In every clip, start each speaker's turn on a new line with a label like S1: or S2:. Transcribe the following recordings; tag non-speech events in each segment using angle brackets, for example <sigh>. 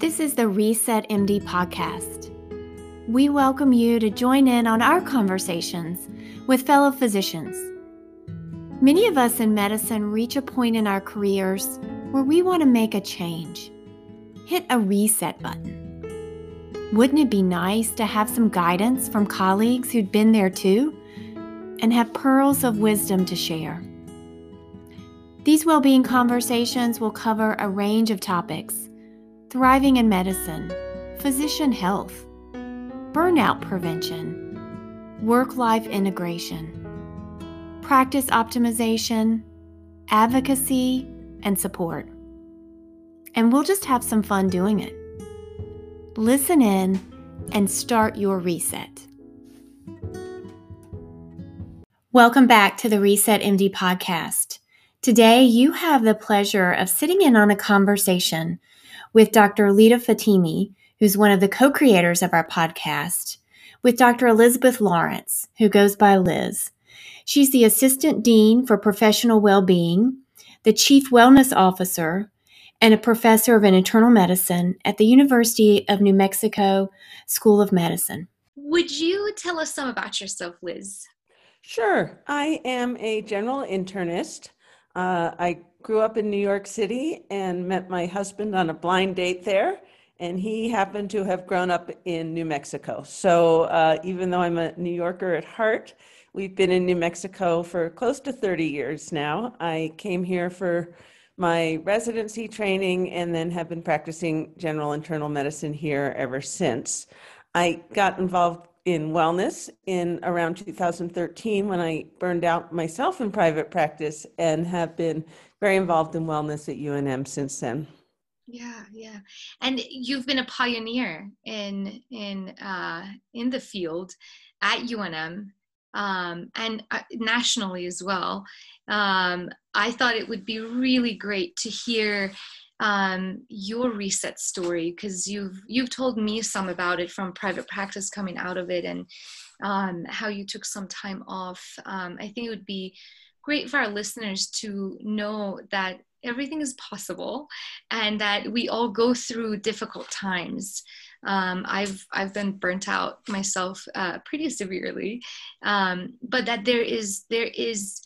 S1: This is the Reset MD podcast. We welcome you to join in on our conversations with fellow physicians. Many of us in medicine reach a point in our careers where we want to make a change. Hit a reset button. Wouldn't it be nice to have some guidance from colleagues who'd been there too and have pearls of wisdom to share? These well being conversations will cover a range of topics thriving in medicine, physician health, burnout prevention, work life integration, practice optimization, advocacy, and support. And we'll just have some fun doing it. Listen in and start your reset. Welcome back to the Reset MD podcast. Today, you have the pleasure of sitting in on a conversation with Dr. Lita Fatimi, who's one of the co creators of our podcast, with Dr. Elizabeth Lawrence, who goes by Liz. She's the Assistant Dean for Professional Well-Being, the Chief Wellness Officer, and a professor of internal medicine at the University of New Mexico School of Medicine.
S2: Would you tell us some about yourself, Liz?
S3: Sure. I am a general internist. Uh, I grew up in New York City and met my husband on a blind date there. And he happened to have grown up in New Mexico. So uh, even though I'm a New Yorker at heart, we've been in New Mexico for close to 30 years now. I came here for my residency training and then have been practicing general internal medicine here ever since. I got involved in wellness in around 2013 when I burned out myself in private practice and have been very involved in wellness at UNM since then.
S2: Yeah, yeah, and you've been a pioneer in in uh, in the field at UNM um, and uh, nationally as well. Um, I thought it would be really great to hear um, your reset story because you've you've told me some about it from private practice coming out of it and um, how you took some time off. Um, I think it would be great for our listeners to know that everything is possible and that we all go through difficult times. Um, I've I've been burnt out myself uh, pretty severely, um, but that there is there is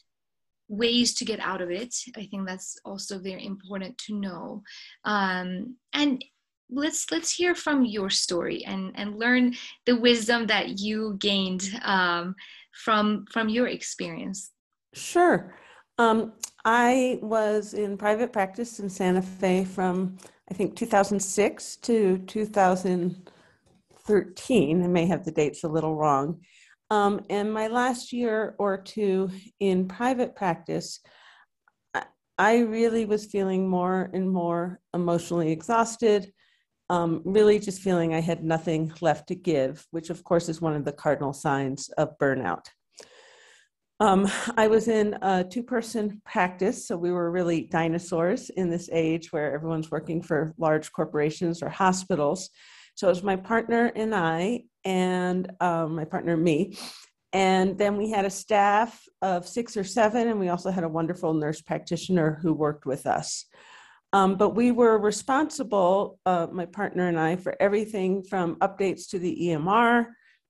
S2: ways to get out of it. I think that's also very important to know. Um, and let's let's hear from your story and and learn the wisdom that you gained um, from from your experience.
S3: Sure. Um, I was in private practice in Santa Fe from I think 2006 to 2013. I may have the dates a little wrong. Um, and my last year or two in private practice, I really was feeling more and more emotionally exhausted, um, really just feeling I had nothing left to give, which of course is one of the cardinal signs of burnout. Um, I was in a two person practice, so we were really dinosaurs in this age where everyone's working for large corporations or hospitals. So it was my partner and I, and um, my partner and me. And then we had a staff of six or seven, and we also had a wonderful nurse practitioner who worked with us. Um, but we were responsible, uh, my partner and I, for everything from updates to the EMR,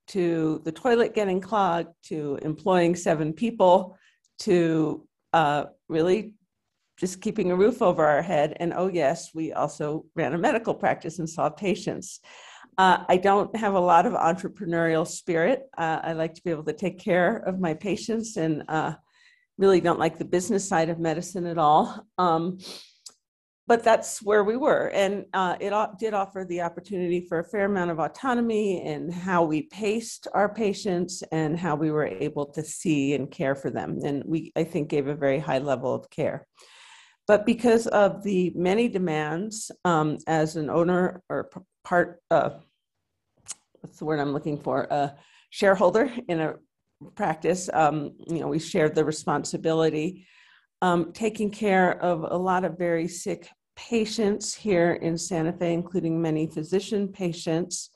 S3: to the toilet getting clogged, to employing seven people, to uh, really just keeping a roof over our head. And oh, yes, we also ran a medical practice and saw patients. Uh, I don't have a lot of entrepreneurial spirit. Uh, I like to be able to take care of my patients and uh, really don't like the business side of medicine at all. Um, but that's where we were. And uh, it did offer the opportunity for a fair amount of autonomy in how we paced our patients and how we were able to see and care for them. And we, I think, gave a very high level of care. But because of the many demands um, as an owner or part, uh, what's the word I'm looking for, a shareholder in a practice, um, you know, we shared the responsibility. Um, taking care of a lot of very sick patients here in Santa Fe, including many physician patients.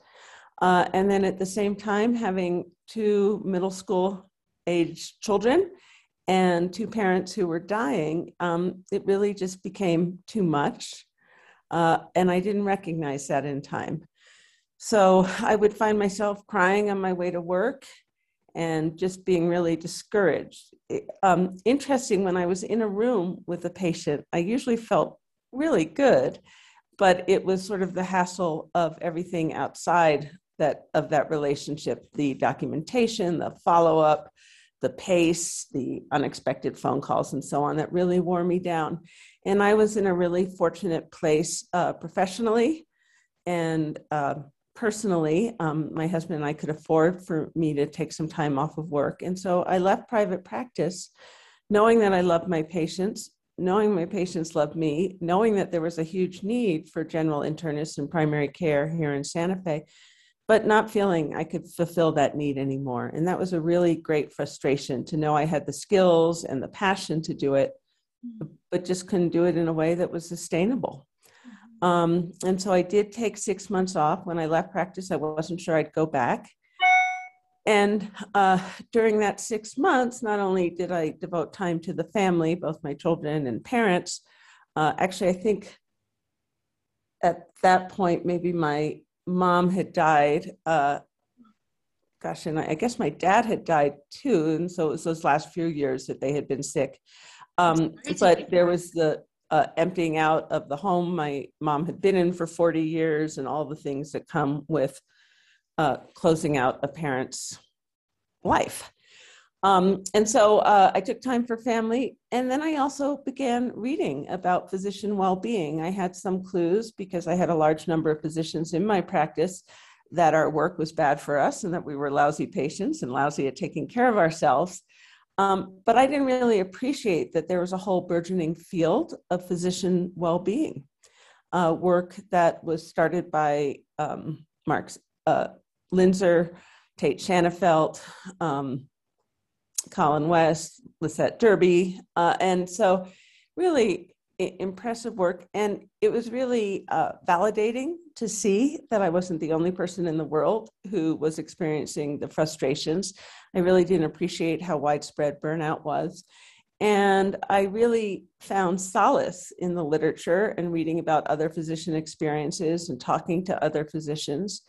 S3: Uh, and then at the same time, having two middle school age children and two parents who were dying, um, it really just became too much. Uh, and I didn't recognize that in time. So I would find myself crying on my way to work and just being really discouraged. Um, interesting, when I was in a room with a patient, I usually felt really good, but it was sort of the hassle of everything outside that of that relationship the documentation the follow-up the pace the unexpected phone calls and so on that really wore me down. And i was in a really fortunate place uh, professionally and uh, personally. Um, my husband and i could afford for me to take some time off of work. And so i left private practice knowing that i loved my patients knowing my patients loved me knowing that there was a huge need for general internists and primary care here in santa fe but not feeling I could fulfill that need anymore. And that was a really great frustration to know I had the skills and the passion to do it, mm. but just couldn't do it in a way that was sustainable. Mm-hmm. Um, and so I did take six months off. When I left practice, I wasn't sure I'd go back. And uh, during that six months, not only did I devote time to the family, both my children and parents, uh, actually, I think at that point, maybe my mom had died. Uh, gosh, and I, I, guess my dad had died too, and so it was those last few years that they had been sick. Um, but there was the uh, emptying out of the home my mom had been in for 40 years, and all the things that come with uh, closing out a parent's life. Um, and so uh, I took time for family. And then I also began reading about physician well being. I had some clues because I had a large number of physicians in my practice that our work was bad for us and that we were lousy patients and lousy at taking care of ourselves. Um, but I didn't really appreciate that there was a whole burgeoning field of physician well being uh, work that was started by um, Mark uh, Linzer, Tait Shanafelt. Um, Colin West, Lisette Dyrbye. Uh, and so, really impressive work. And it was really uh, validating to see that I wasn't the only person in the world who was experiencing the frustrations. I really didn't appreciate how widespread burnout was. And I really found solace in the literature and reading about other physician experiences and talking to other physicians.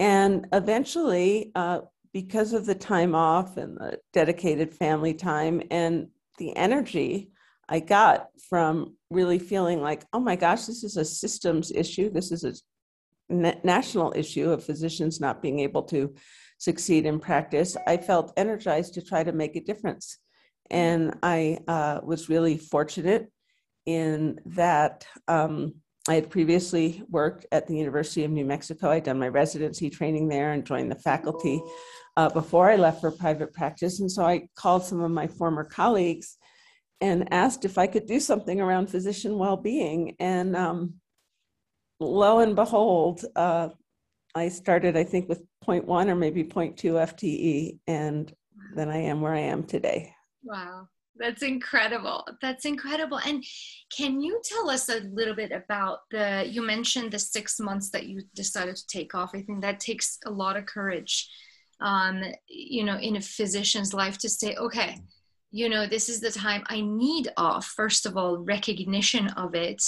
S3: And eventually, uh, because of the time off and the dedicated family time and the energy I got from really feeling like, oh my gosh, this is a systems issue. This is a national issue of physicians not being able to succeed in practice. I felt energized to try to make a difference. And I uh, was really fortunate in that um, I had previously worked at the University of New Mexico. I'd done my residency training there and joined the faculty uh, before I left for private practice. And so I called some of my former colleagues and asked if I could do something around physician well being. And um, lo and behold, uh, I started, I think, with 0.1 or maybe 0.2 FTE, and then I am where I am today.
S2: Wow. That's incredible. That's incredible. And can you tell us a little bit about the, you mentioned the six months that you decided to take off. I think that takes a lot of courage um, you know, in a physician's life to say, okay, you know, this is the time I need off. First of all, recognition of it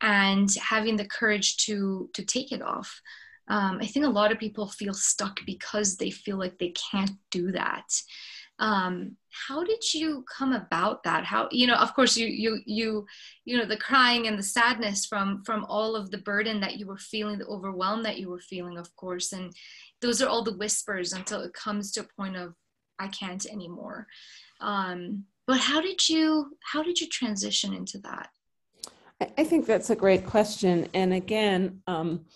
S2: and having the courage to to take it off. Um, I think a lot of people feel stuck because they feel like they can't do that. Um, how did you come about that? How you know? Of course, you you you you know the crying and the sadness from from all of the burden that you were feeling, the overwhelm that you were feeling, of course, and those are all the whispers until it comes to a point of I can't anymore. Um, but how did you how did you transition into that?
S3: I think that's a great question. And again, um,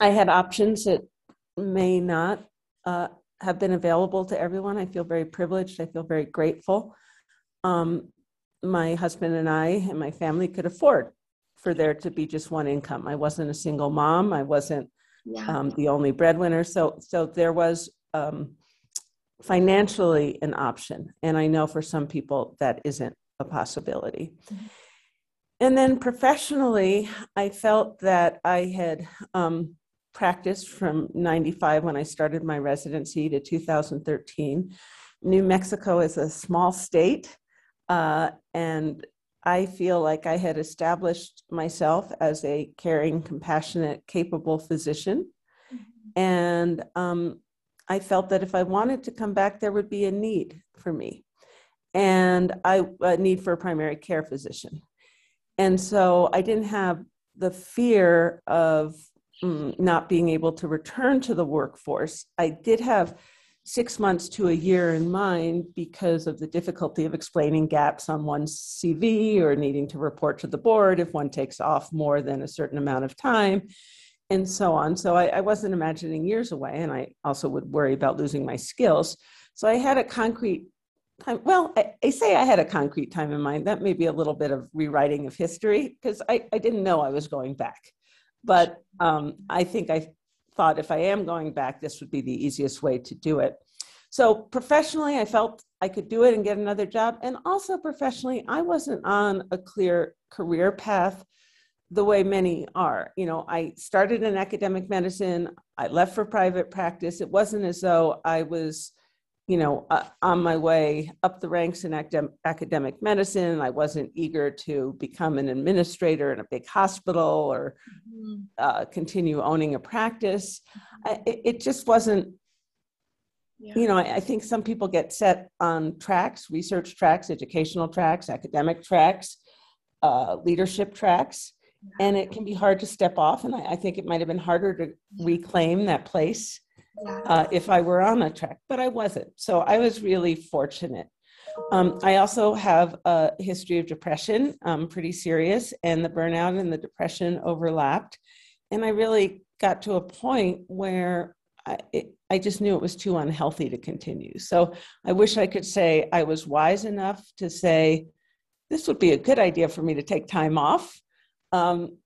S3: I had options that may not uh, have been available to everyone. I feel very privileged. I feel very grateful. Um, my husband and I and my family could afford for there to be just one income. I wasn't a single mom. I wasn't yeah. um, the only breadwinner. So, so there was um, financially an option. And I know for some people that isn't a possibility. Mm-hmm. And then professionally, I felt that I had um, practiced from 95 when I started my residency to 2013. New Mexico is a small state, uh, and I feel like I had established myself as a caring, compassionate, capable physician. Mm-hmm. And um, I felt that if I wanted to come back, there would be a need for me and I a need for a primary care physician. And so I didn't have the fear of Mm, not being able to return to the workforce. I did have six months to a year in mind because of the difficulty of explaining gaps on one's CV or needing to report to the board if one takes off more than a certain amount of time and so on. So I, I wasn't imagining years away, and I also would worry about losing my skills. So I had a concrete time. Well, I, I say I had a concrete time in mind. That may be a little bit of rewriting of history because I, I didn't know I was going back. But um, I think I thought if I am going back, this would be the easiest way to do it. So professionally, I felt I could do it and get another job. And also professionally, I wasn't on a clear career path the way many are. You know, I started in academic medicine, I left for private practice. It wasn't as though I was, you know, uh, on my way up the ranks in academic, academic medicine. I wasn't eager to become an administrator in a big hospital or mm-hmm. uh, continue owning a practice. I, it, it, just wasn't. Yeah. You know, I, I think some people get set on tracks, research tracks, educational tracks, academic tracks, uh, leadership tracks, and it can be hard to step off. And I, I think it might have been harder to reclaim that place uh, if I were on a track, but I wasn't. So I was really fortunate. Um, I also have a history of depression, um, pretty serious, and the burnout and the depression overlapped. And I really got to a point where I, it, I just knew it was too unhealthy to continue. So I wish I could say I was wise enough to say, this would be a good idea for me to take time off um,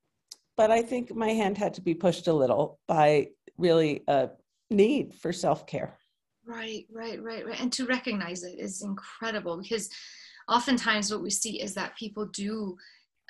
S3: but I think my hand had to be pushed a little by really a need for self care.
S2: Right, right, right, right. And to recognize it is incredible because oftentimes what we see is that people do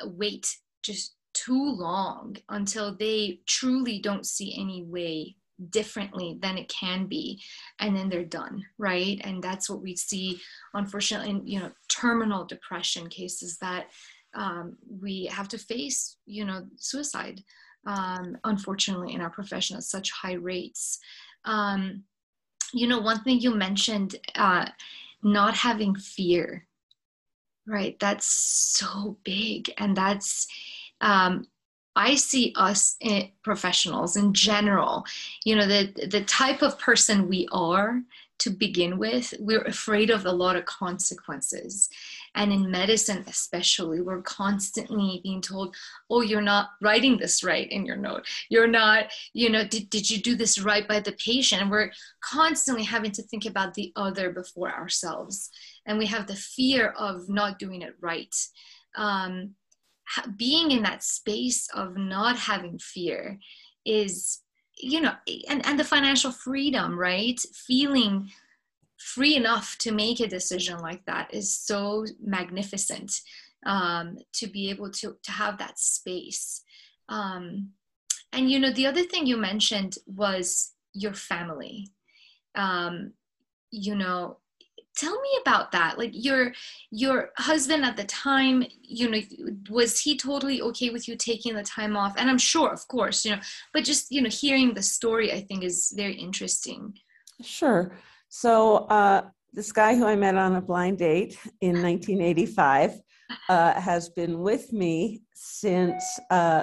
S2: wait just too long until they truly don't see any way differently than it can be and then they're done right and that's what we see unfortunately in you know terminal depression cases that um, we have to face, you know, suicide, um, unfortunately, in our profession at such high rates. Um, you know, one thing you mentioned, uh, not having fear, right? That's so big. And that's, um, I see us in professionals in general, you know, the, the type of person we are to begin with, we're afraid of a lot of consequences. And in medicine, especially, we're constantly being told, oh, you're not writing this right in your note. You're not, you know, did, did you do this right by the patient? And we're constantly having to think about the other before ourselves. And we have the fear of not doing it right. Um, being in that space of not having fear is you know and, and the financial freedom right feeling free enough to make a decision like that is so magnificent um, to be able to to have that space. Um, and you know the other thing you mentioned was your family. Um, you know tell me about that. Like your your husband at the time you know was he totally okay with you taking the time off? And i'm sure of course you know but just you know hearing the story i think is very interesting.
S3: Sure so uh, this guy who i met on a blind date in 1985 uh, has been with me since uh,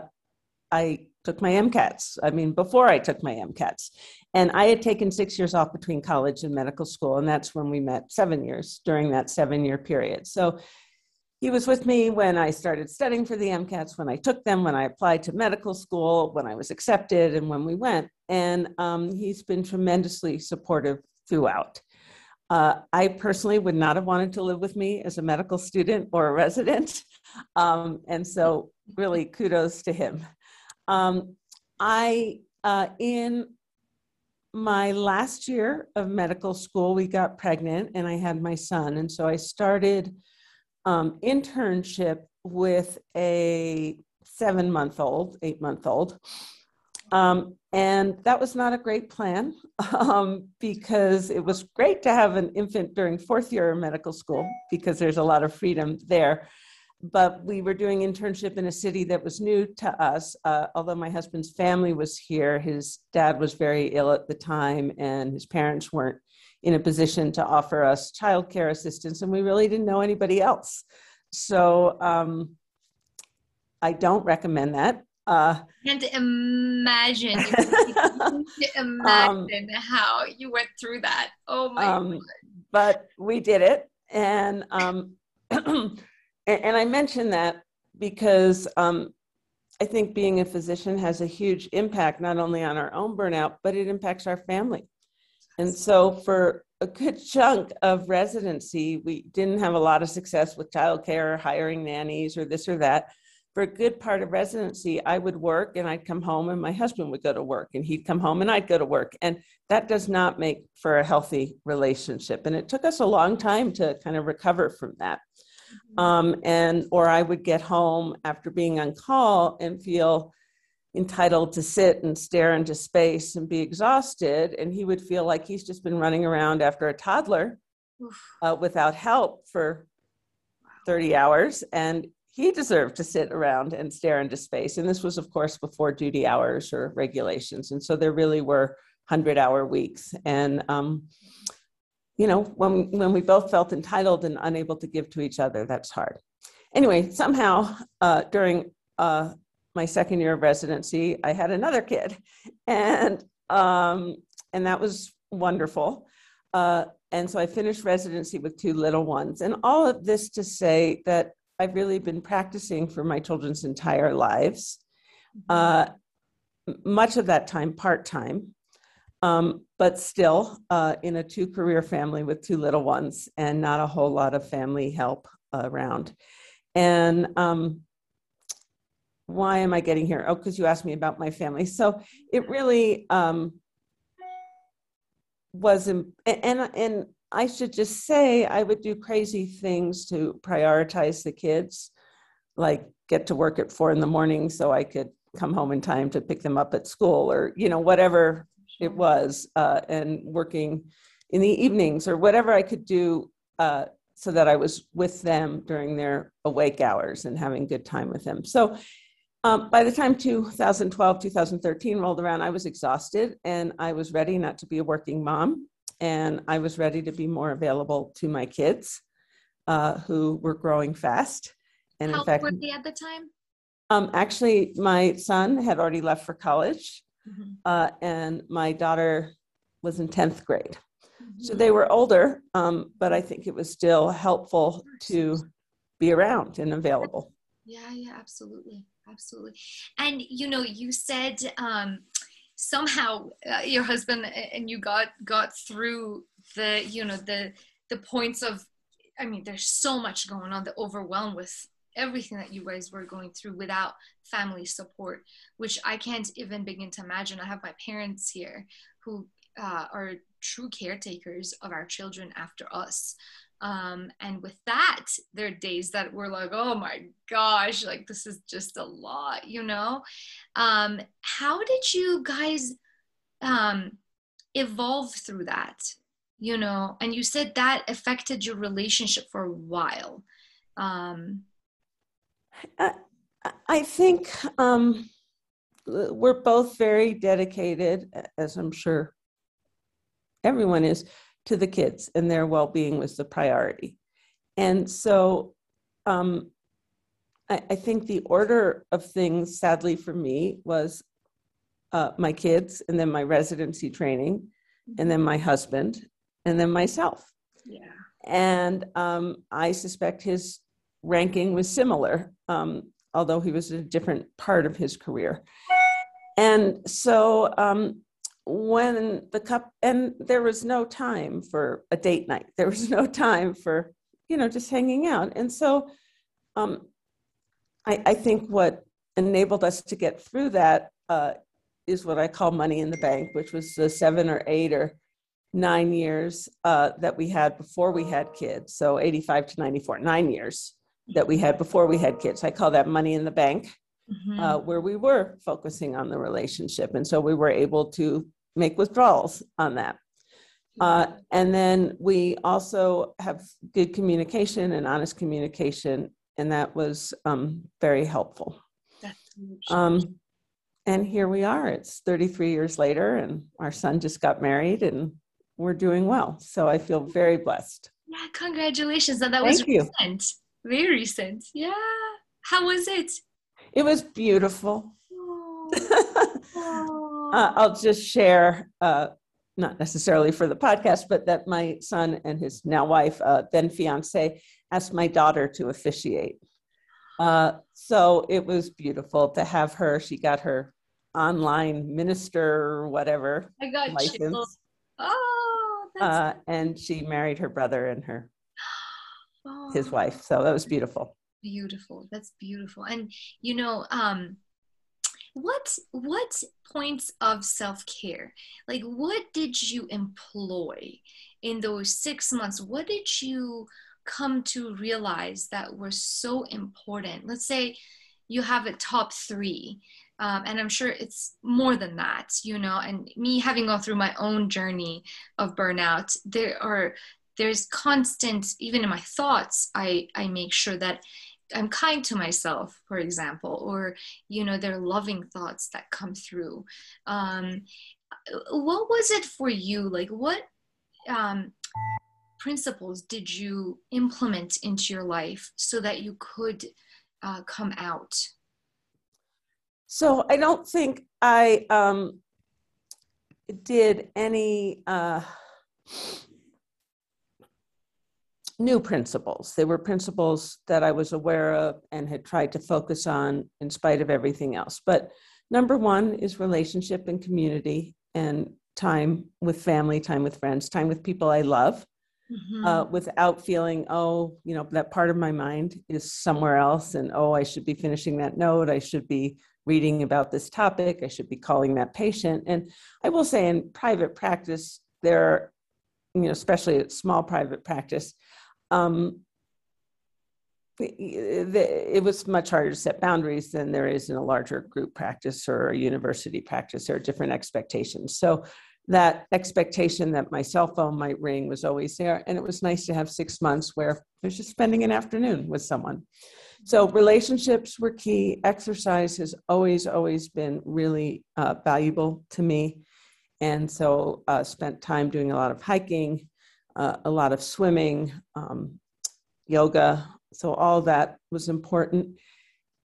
S3: i took my mcats i mean before i took my mcats and I had taken six years off between college and medical school, and that's when we met seven years during that seven year period. So he was with me when I started studying for the MCATs, when I took them, when I applied to medical school, when I was accepted, and when we went. And um, he's been tremendously supportive throughout. Uh, I personally would not have wanted to live with me as a medical student or a resident. <laughs> Um, and so, really, kudos to him. Um, I, uh, in my last year of medical school, we got pregnant and I had my son. And so I started um, internship with a seven month old, eight month old. Um, and that was not a great plan <laughs> um, because it was great to have an infant during fourth year of medical school because there's a lot of freedom there. but we were doing internship in a city that was new to us. Uh, although my husband's family was here, his dad was very ill at the time, and his parents weren't in a position to offer us childcare assistance, and we really didn't know anybody else. So um, I don't recommend that. Uh,
S2: and imagine, <laughs> imagine um, how you went through that. Oh my um, God.
S3: But we did it, and um, <clears throat> and, and, I mention that because um, I think being a physician has a huge impact not only on our own burnout, but it impacts our family. And so for a good chunk of residency, we didn't have a lot of success with childcare, hiring nannies, or this or that. For a good part of residency, I would work and I'd come home, and my husband would go to work, and he'd come home and I'd go to work. And that does not make for a healthy relationship. And it took us a long time to kind of recover from that. Mm-hmm. Um, and or I would get home after being on call and feel entitled to sit and stare into space and be exhausted. And he would feel like he's just been running around after a toddler uh, without help for 30 hours. And he deserved to sit around and stare into space. And this was, of course, before duty hours or regulations. And so there really were 100 hour weeks. And, um, you know, when, when we both felt entitled and unable to give to each other, that's hard. Anyway, somehow uh, during uh, my second year of residency, I had another kid, and um, and that was wonderful. Uh, and so I finished residency with two little ones, and all of this to say that I've really been practicing for my children's entire lives. Mm-hmm. Uh, much of that time part time, um, but still uh, in a two career family with two little ones and not a whole lot of family help around. And um, why am I getting here? Oh, because you asked me about my family. So it really um, was, and, and I should just say I would do crazy things to prioritize the kids, like get to work at four in the morning so I could come home in time to pick them up at school or, you know, whatever it was, uh, and working in the evenings or whatever I could do uh, so that I was with them during their awake hours and having good time with them. So um, by the time 2012, 2013 rolled around, I was exhausted and I was ready not to be a working mom. And I was ready to be more available to my kids uh, who were growing fast.
S2: And How in fact, were they at the time?
S3: Um, actually, my son had already left for college, mm-hmm. uh, and my daughter was in 10th grade. Mm-hmm. So they were older, um, but I think it was still helpful to be around and available.
S2: Yeah, yeah, absolutely absolutely and you know you said um somehow uh, your husband and you got got through the you know the the points of i mean there's so much going on the overwhelm with everything that you guys were going through without family support which i can't even begin to imagine. I have my parents here who uh, are true caretakers of our children after us um, and with that there are days that we're like oh my gosh like this is just a lot you know? Um, how did you guys um, evolve through that you know? And you said that affected your relationship for a while. Um,
S3: I, I think um, we're both very dedicated as i'm sure everyone is to the kids and their well-being was the priority. And so um, I, I, think the order of things sadly for me was uh, my kids and then my residency training and then my husband and then myself.
S2: Yeah.
S3: And um, i suspect his ranking was similar um, although he was in a different part of his career. And so um, when the cup and there was no time for a date night. <laughs> There was no time for you know just hanging out. And so um, I, I, think what enabled us to get through that uh, is what i call money in the bank which was the seven or eight or nine years uh, that we had before we had kids. So 85 to 94 nine years that we had before we had kids. I call that money in the bank Mm-hmm. Uh, where we were focusing on the relationship. And so we were able to make withdrawals on that. Uh, and then we also have good communication and honest communication and that was um, very helpful. Um, and here we are. It's 33 years later, and our son just got married, and we're doing well. So I feel very blessed.
S2: yeah, congratulations. And that was
S3: Thank you.
S2: recent. Very recent. Yeah. How was it?
S3: It was beautiful. <laughs> Uh, I'll just share, uh, not necessarily for the podcast, but that my son and his now wife, uh, then fiance, asked my daughter to officiate. Uh, so it was beautiful to have her. She got her online minister whatever
S2: I got
S3: license,
S2: Oh, that's
S3: uh, and she married her brother and her <gasps> his wife. So that was beautiful.
S2: Beautiful. That's beautiful. And you know um what what points of self-care like what did you employ in those six months? What did you come to realize that were so important? Let's say you have a top three um, and i'm sure it's more than that you know and me having gone through my own journey of burnout there are there's constant even in my thoughts i i make sure that I'm kind to myself, for example, or you know, there are loving thoughts that come through. Um, what was it for you? Like, what um, principles did you implement into your life so that you could uh, come out?
S3: So I don't think I um, did any uh, new principles. They were principles that I was aware of and had tried to focus on in spite of everything else. But number one is relationship and community and time with family, time with friends, time with people I love.
S2: Mhm.
S3: Uh, without feeling, oh, you know, that part of my mind is somewhere else, and oh, I should be finishing that note. I should be reading about this topic. I should be calling that patient. And I will say, in private practice, there, are, you know, especially at small private practice, um, it was much harder to set boundaries than there is in a larger group practice or a university practice. There are different expectations. So that expectation that my cell phone might ring was always there. And it was nice to have six months where I was just spending an afternoon with someone. So relationships were key. Exercise has always, always been really uh, valuable to me. And so uh, spent time doing a lot of hiking, uh, a lot of swimming, um, yoga. So all that was important.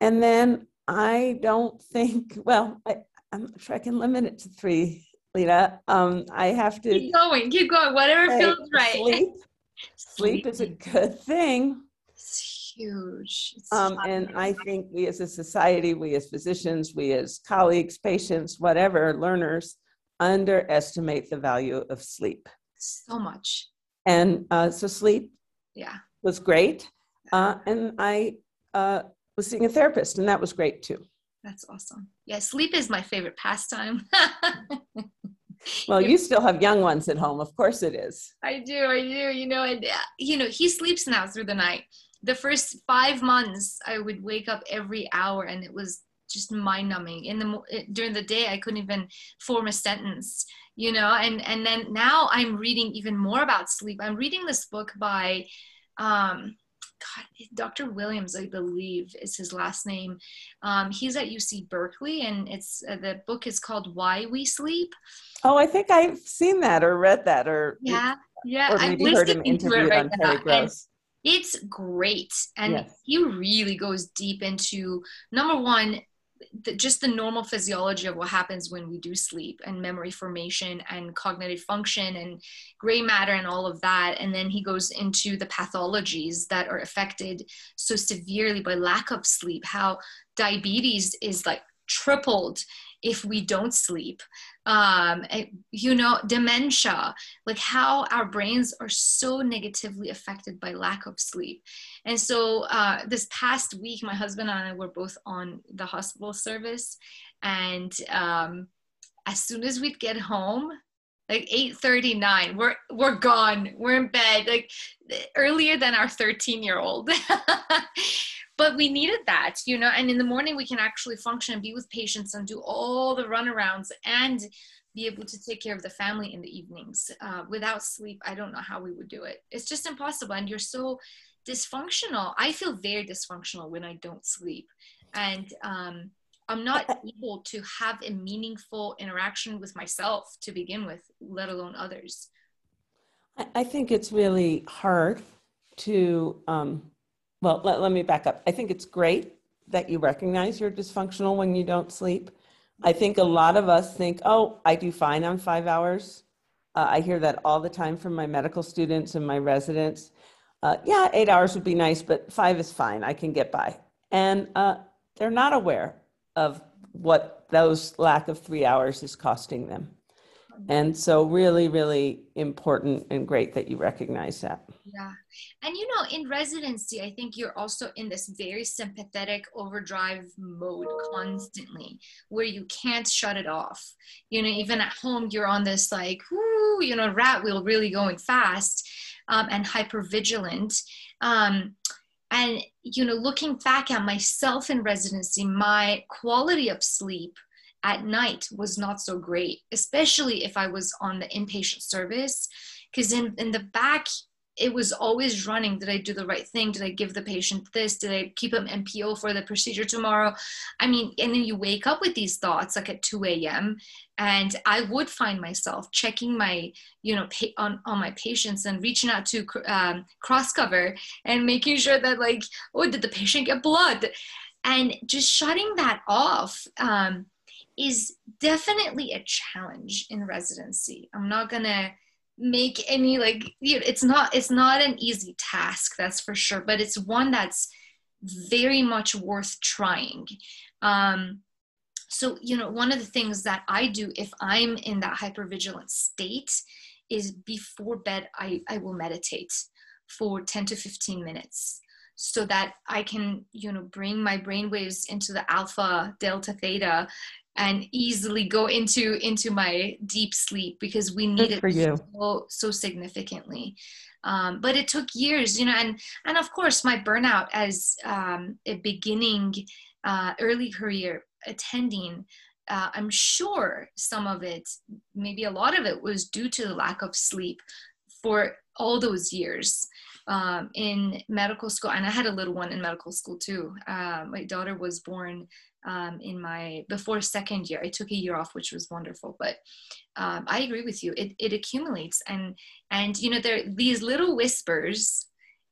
S3: And then I don't think, <laughs> well, I, I'm not sure I can limit it to three, Lena. Um, I have to
S2: Keep going, keep going, whatever feels right.
S3: sleep. <laughs> Sleep is a good thing.
S2: It's huge. It's
S3: Um, and I think we as a society, we as physicians, we as colleagues, patients, whatever, learners, underestimate the value of sleep.
S2: so much.
S3: And uh, so sleep
S2: Yeah.
S3: was great. Uh, and I uh, was seeing a therapist, and that was great too.
S2: That's awesome. Yeah, sleep is my favorite pastime. <laughs>
S3: Well, you still have young ones at home. Of course it is.
S2: I do, I do. You know, and uh, you know, he sleeps now through the night. The first five months, I would wake up every hour, and it was just mind numbing. In the eh, during the day, I couldn't even form a sentence. You know, and and then now I'm reading even more about sleep. I'm reading this book by. Um, God, Dr. Williams, I believe, is his last name. Um, he's at UC Berkeley, and it's uh, the book is called "Why We Sleep."
S3: Oh, I think I've seen that or read that or
S2: Yeah, yeah.
S3: or maybe heard him
S2: listening to it
S3: interviewed
S2: right
S3: on Terry
S2: and
S3: Gross.
S2: It's great, and
S3: Yes.
S2: he really goes deep into number one, the, just the normal physiology of what happens when we do sleep, and memory formation, and cognitive function, and gray matter, and all of that. And then he goes into the pathologies that are affected so severely by lack of sleep. How diabetes is like tripled if we don't sleep um, eh, you know, dementia, like how our brains are so negatively affected by lack of sleep. And so uh, this past week, my husband and I were both on the hospital service, and um, as soon as we'd get home, like 8:39, we're we're gone. We're in bed, like earlier than our 13 year old. <laughs> but we needed that, you know. And in the morning, we can actually function and be with patients and do all the runarounds and be able to take care of the family in the evenings. Uh, without sleep, I don't know how we would do it. It's just impossible. And you're so dysfunctional i feel very dysfunctional when i don't sleep and um, i'm not able to have a meaningful interaction with myself to begin with let alone others
S3: i think it's really hard to um, well let, let me back up i think it's great that you recognize you're dysfunctional when you don't sleep i think a lot of us think oh i do fine on five hours uh, I hear that all the time from my medical students and my residents. Uh, yeah, eight hours would be nice, but five is fine. I can get by. And uh, they're not aware of what those lack of three hours is costing them. And so, really, really important and great that you recognize that.
S2: Yeah. And you know, in residency, I think you're also in this very sympathetic overdrive mode constantly where you can't shut it off. You know, even at home, you're on this like, whoo, you know, rat wheel really going fast um, and hyper vigilant. Um, and, you know, looking back at myself in residency, my quality of sleep at night was not so great, especially if I was on the inpatient service. Because in, in the back, it was always running. Did I do the right thing? Did I give the patient this? Did I keep him NPO for the procedure tomorrow? I mean, and then you wake up with these thoughts like at 2 a.m. And I would find myself checking my, you know, pa- on, on my patients and reaching out to um, cross cover and making sure that like, oh, did the patient get blood? And just shutting that off. Um, is definitely a challenge in residency. I'm not gonna make any like you know, it's not it's not an easy task that's for sure but it's one that's very much worth trying um so you know one of the things that i do if i'm in that hypervigilant state is before bed i i will meditate for 10 to 15 minutes so that i can you know bring my brain waves into the alpha delta theta and easily go into into my deep sleep because we need it for you. so so significantly um, but it took years you know and and of course my burnout as um, a beginning uh, early career attending uh, i'm sure some of it maybe a lot of it was due to the lack of sleep for all those years um, in medical school and i had a little one in medical school too uh, my daughter was born um, in my before second year. I took a year off, which was wonderful. But um, I agree with you. It, it accumulates, and and you know there these little whispers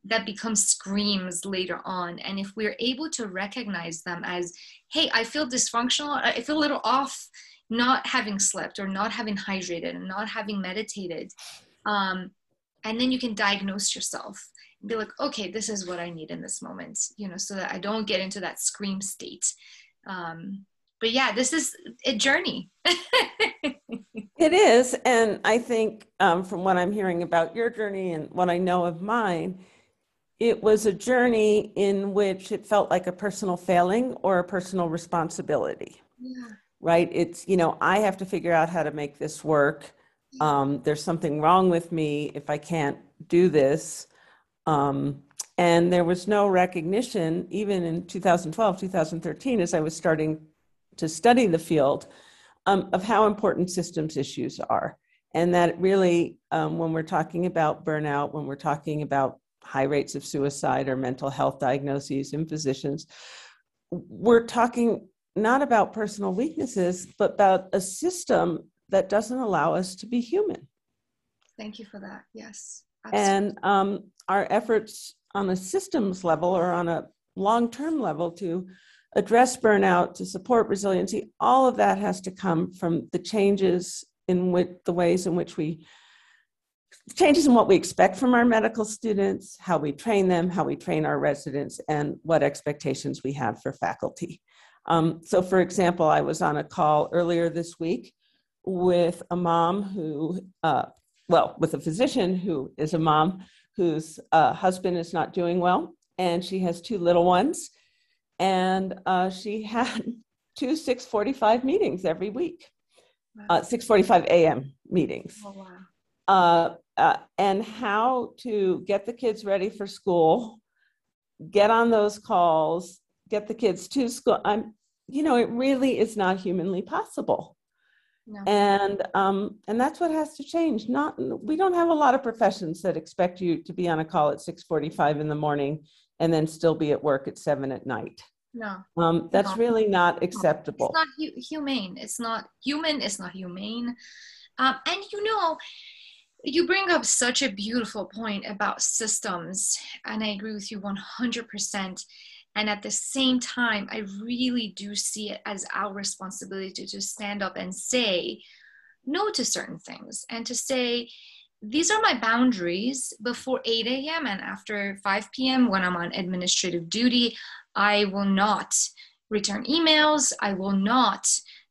S2: that become screams later on. And if we're able to recognize them as, hey, I feel dysfunctional. I feel a little off, not having slept or not having hydrated and not having meditated. Um, and then you can diagnose yourself and be like okay this is what i need in this moment you know so that i don't get into that scream state um, but yeah, this is a journey. <laughs>
S3: it is. And I think um, from what I'm hearing about your journey and what I know of mine, it was a journey in which it felt like a personal failing or a personal responsibility. Yeah. Right? It's, you know, I have to figure out how to make this work. Um, there's something wrong with me if I can't do this. Um, and there was no recognition, even in 2012, 2013, as I was starting to study the field, um, of how important systems issues are. And that really, um, when we're talking about burnout, when we're talking about high rates of suicide or mental health diagnoses in physicians, we're talking not about personal weaknesses, but about a system that doesn't allow us to be human.
S2: Thank you for that. Yes.
S3: Absolutely. And um, our efforts on a systems level or on a long term level to address burnout, to support resiliency, all of that has to come from the changes in which, the ways in which we changes in what we expect from our medical students, how we train them, how we train our residents, and what expectations we have for faculty. Um, so, for example, I was on a call earlier this week with a mom who, uh, well, with a physician who is a mom whose uh, husband is not doing well, and she has two little ones. And uh, she had <laughs> two 645 meetings every week, wow. uh, 645 a.m. meetings. Oh, wow. Uh, uh, and how to get the kids ready for school, get on those calls, get the kids to school. I'm, you know, it really is not humanly possible. No. And um, and that's what has to change. Not we don't have a lot of professions that expect you to be on a call at 6:45 in the morning and then still be at work at seven at night.
S2: No.
S3: Um, that's no. really not acceptable.
S2: It's not hu- humane. It's not human. It's not humane. Um, and you know, you bring up such a beautiful point about systems, and I agree with you 100%. And at the same time, I really do see it as our responsibility to stand up and say no to certain things and to say, these are my boundaries before 8 a.m. and after 5 p.m. when I'm on administrative duty. I will not return emails. I will not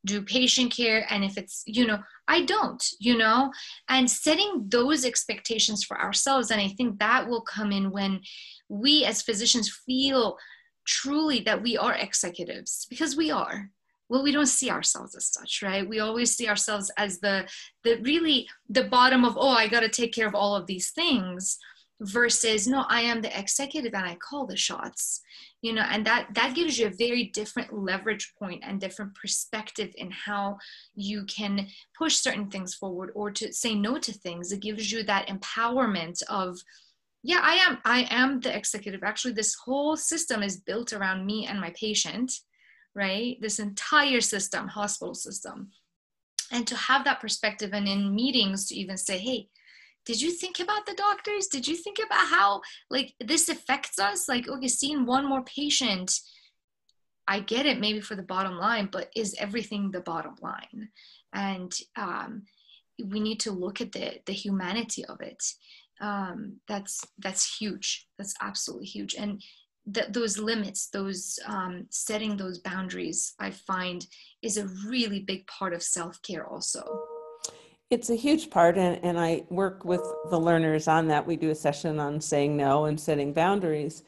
S2: do patient care. And if it's, you know, I don't, you know, and setting those expectations for ourselves. And I think that will come in when we as physicians feel truly that we are executives because we are. Well we don't see ourselves as such right? We always see ourselves as the the really the bottom of oh i got to take care of all of these things versus no i am the executive and i call the shots you know? And that that gives you a very different leverage point and different perspective in how you can push certain things forward or to say no to things. It gives you that empowerment of yeah i am i am the executive. Actually this whole system is built around me and my patient right? This entire system hospital system. And to have that perspective and in meetings to even say hey did you think about the doctors? Did you think about how like this affects us? Like okay seeing one more patient i get it maybe for the bottom line but is everything the bottom line? And um, we need to look at the the humanity of it um, that's that's huge. That's absolutely huge. And th- those limits those um, setting those boundaries i find is a really big part of self-care also.
S3: It's a huge part and, and i work with the learners on that. We do a session on saying no and setting boundaries.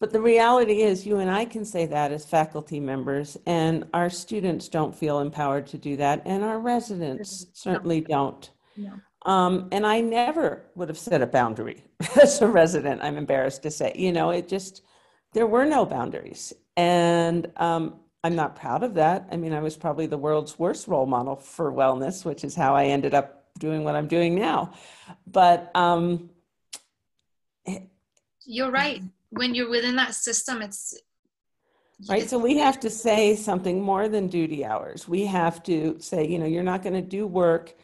S3: But the reality is you and i can say that as faculty members and our students don't feel empowered to do that and our residents certainly don't. No. Um, and I never would have set a boundary <laughs> as a resident, I'm embarrassed to say. You know, it just, there were no boundaries. And um, I'm not proud of that. I mean, I was probably the world's worst role model for wellness, which is how I ended up doing what I'm doing now. But um,
S2: you're right. When you're within that system, it's
S3: right so we have to say something more than duty hours we have to say you know you're not going to do work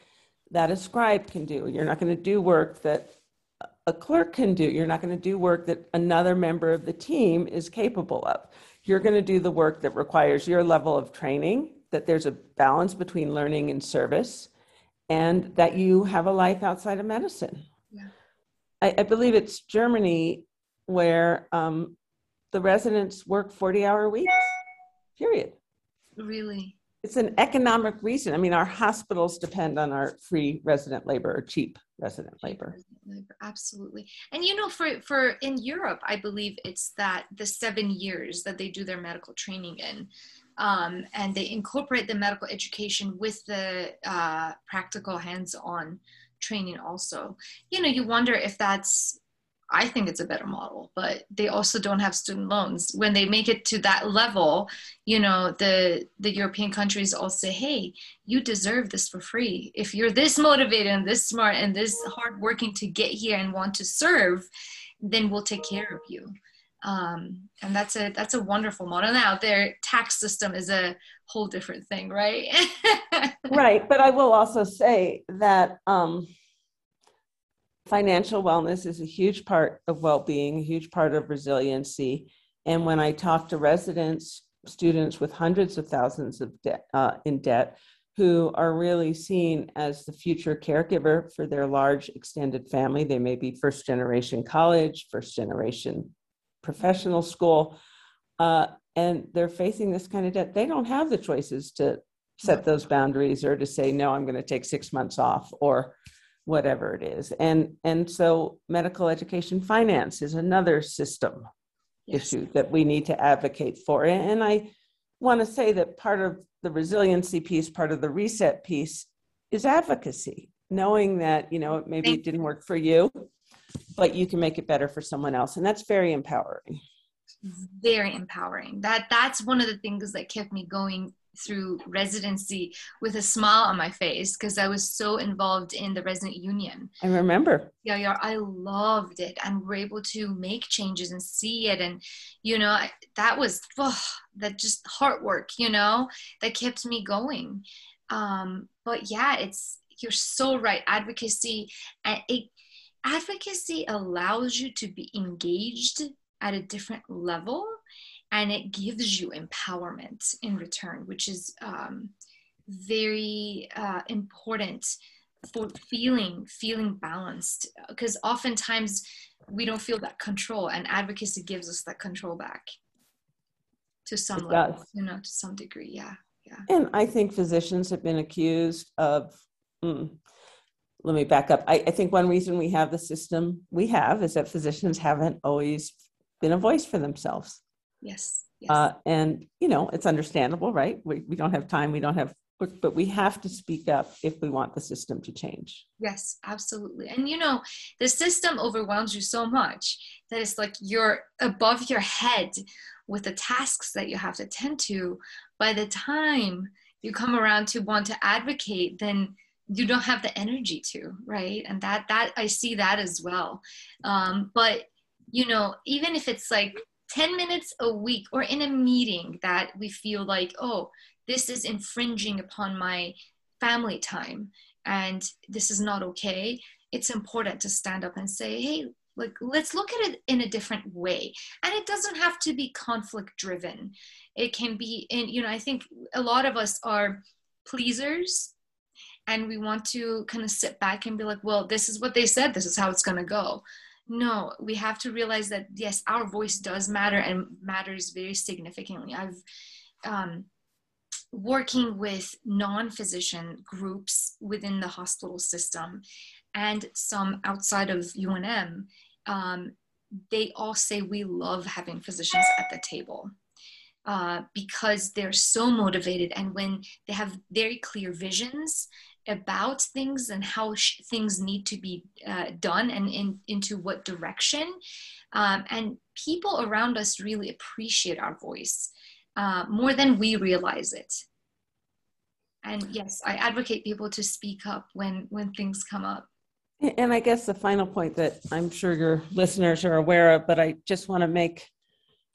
S3: that a scribe can do. You're not going to do work that a clerk can do. You're not going to do work that another member of the team is capable of. You're going to do the work that requires your level of training, that there's a balance between learning and service, and that you have a life outside of medicine. Yeah. I, I believe it's Germany where um, the residents work 40 hour weeks, period.
S2: Really?
S3: It's an economic reason. I mean, our hospitals depend on our free resident labor or cheap resident labor.
S2: Absolutely. And you know, for for in Europe, I believe it's that the seven years that they do their medical training in. Um, and they incorporate the medical education with the uh, practical hands-on training also you know you wonder if that's I think it's a better model, but they also don't have student loans. When they make it to that level, you know, the the European countries all say, "Hey, you deserve this for free. If you're this motivated and this smart and this hardworking to get here and want to serve, then we'll take care of you." Um, and that's a that's a wonderful model. Now their tax system is a whole different thing, right? <laughs>
S3: right, but I will also say that. Um, financial wellness is a huge part of well-being a huge part of resiliency. And when i talk to residents students with hundreds of thousands of debt uh, in debt who are really seen as the future caregiver for their large extended family they may be first generation college first generation professional school uh, and they're facing this kind of debt they don't have the choices to set those boundaries or to say no i'm going to take six months off or whatever it is. And and so medical education finance is another system yes. issue that we need to advocate for. And i want to say that part of the resiliency piece part of the reset piece is advocacy knowing that you know maybe it didn't work for you but you can make it better for someone else. And that's very empowering.
S2: Very empowering. That that's one of the things that kept me going through residency with a smile on my face because I was so involved in the resident union.
S3: I remember.
S2: Yeah, yeah, I loved it and we're able to make changes and see it. And, you know, that was oh, that just heart work, you know, that kept me going. Um, but yeah, it's, you're so right. Advocacy, it, advocacy allows you to be engaged at a different level and it gives you empowerment in return, which is um, very uh, important for feeling feeling balanced. Because oftentimes we don't feel that control, and advocacy gives us that control back to some it level, does. you know, to some degree. Yeah, yeah.
S3: And I think physicians have been accused of. Mm, let me back up. I, I think one reason we have the system we have is that physicians haven't always been a voice for themselves.
S2: Yes.
S3: yes. Uh, and, you know, it's understandable, right? We, we don't have time, we don't have, but we have to speak up if we want the system to change.
S2: Yes, absolutely. And, you know, the system overwhelms you so much that it's like you're above your head with the tasks that you have to tend to. By the time you come around to want to advocate, then you don't have the energy to right and that that i see that as well um, but you know even if it's like 10 minutes a week or in a meeting that we feel like, oh, this is infringing upon my family time and this is not okay, it's important to stand up and say, hey, like let's look at it in a different way. And it doesn't have to be conflict driven. It can be in you know i think a lot of us are pleasers and we want to kind of sit back and be like well this is what they said this is how it's going to go no we have to realize that yes our voice does matter and matters very significantly. I've um, working with non-physician groups within the hospital system and some outside of unm um, they all say we love having physicians at the table uh, because they're so motivated and when they have very clear visions about things and how sh- things need to be uh, done and in, into what direction. Um, and people around us really appreciate our voice uh, more than we realize it. And yes, I advocate people to speak up when when things come up.
S3: And I guess the final point that I'm sure your listeners are aware of, but I just want to make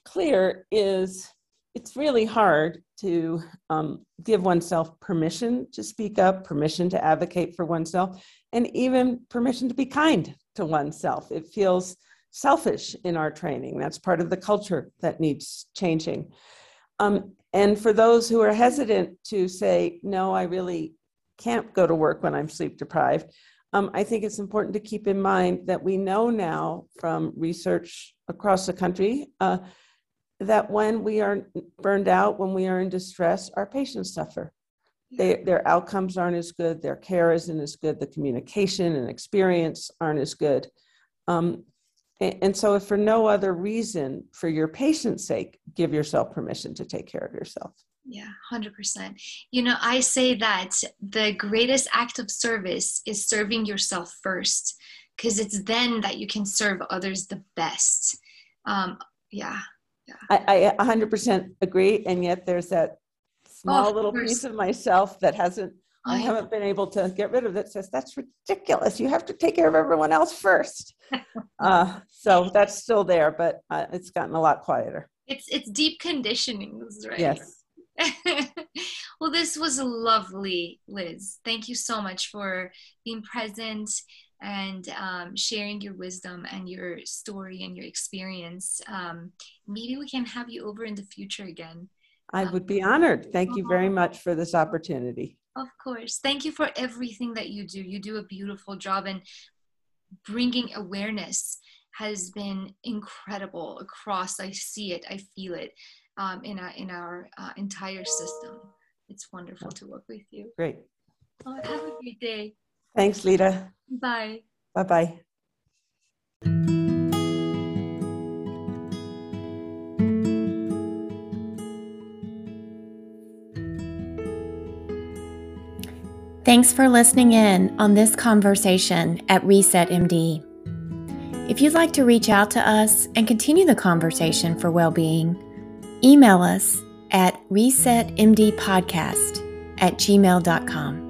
S3: clear is it's really hard to um, give oneself permission to speak up, permission to advocate for oneself, and even permission to be kind to oneself. It feels selfish in our training. That's part of the culture that needs changing. Um, and for those who are hesitant to say, no, I really can't go to work when I'm sleep deprived, um, I think it's important to keep in mind that we know now from research across the country uh, that when we are burned out, when we are in distress, our patients suffer. They, their outcomes aren't as good, their care isn't as good, the communication and experience aren't as good. Um, and, and so, if for no other reason, for your patient's sake, give yourself permission to take care of yourself.
S2: Yeah, 100%. You know, I say that the greatest act of service is serving yourself first, because it's then that you can serve others the best. Um, yeah,
S3: I, I 100% agree. And yet there's that small oh, little piece of myself that hasn't, I haven't been able to get rid of that says, that's ridiculous. You have to take care of everyone else first. <laughs> uh, so that's still there, but uh, it's gotten a lot quieter.
S2: It's, it's deep conditioning, right?
S3: Yes. <laughs>
S2: well, this was lovely, Liz. Thank you so much for being present and um, sharing your wisdom and your story and your experience. Um, maybe we can have you over in the future again.
S3: I would be honored. Thank you very much for this opportunity.
S2: Of course. Thank you for everything that you do. You do a beautiful job, and bringing awareness has been incredible across. I see it, I feel it um, in our, in our uh, entire system. It's wonderful to work with you.
S3: Great.
S2: Oh, have a great day.
S3: Thanks, Lita.
S2: Bye.
S3: Bye bye.
S1: Thanks for listening in on this conversation at Reset MD. If you'd like to reach out to us and continue the conversation for well being, email us at resetmdpodcast at gmail.com.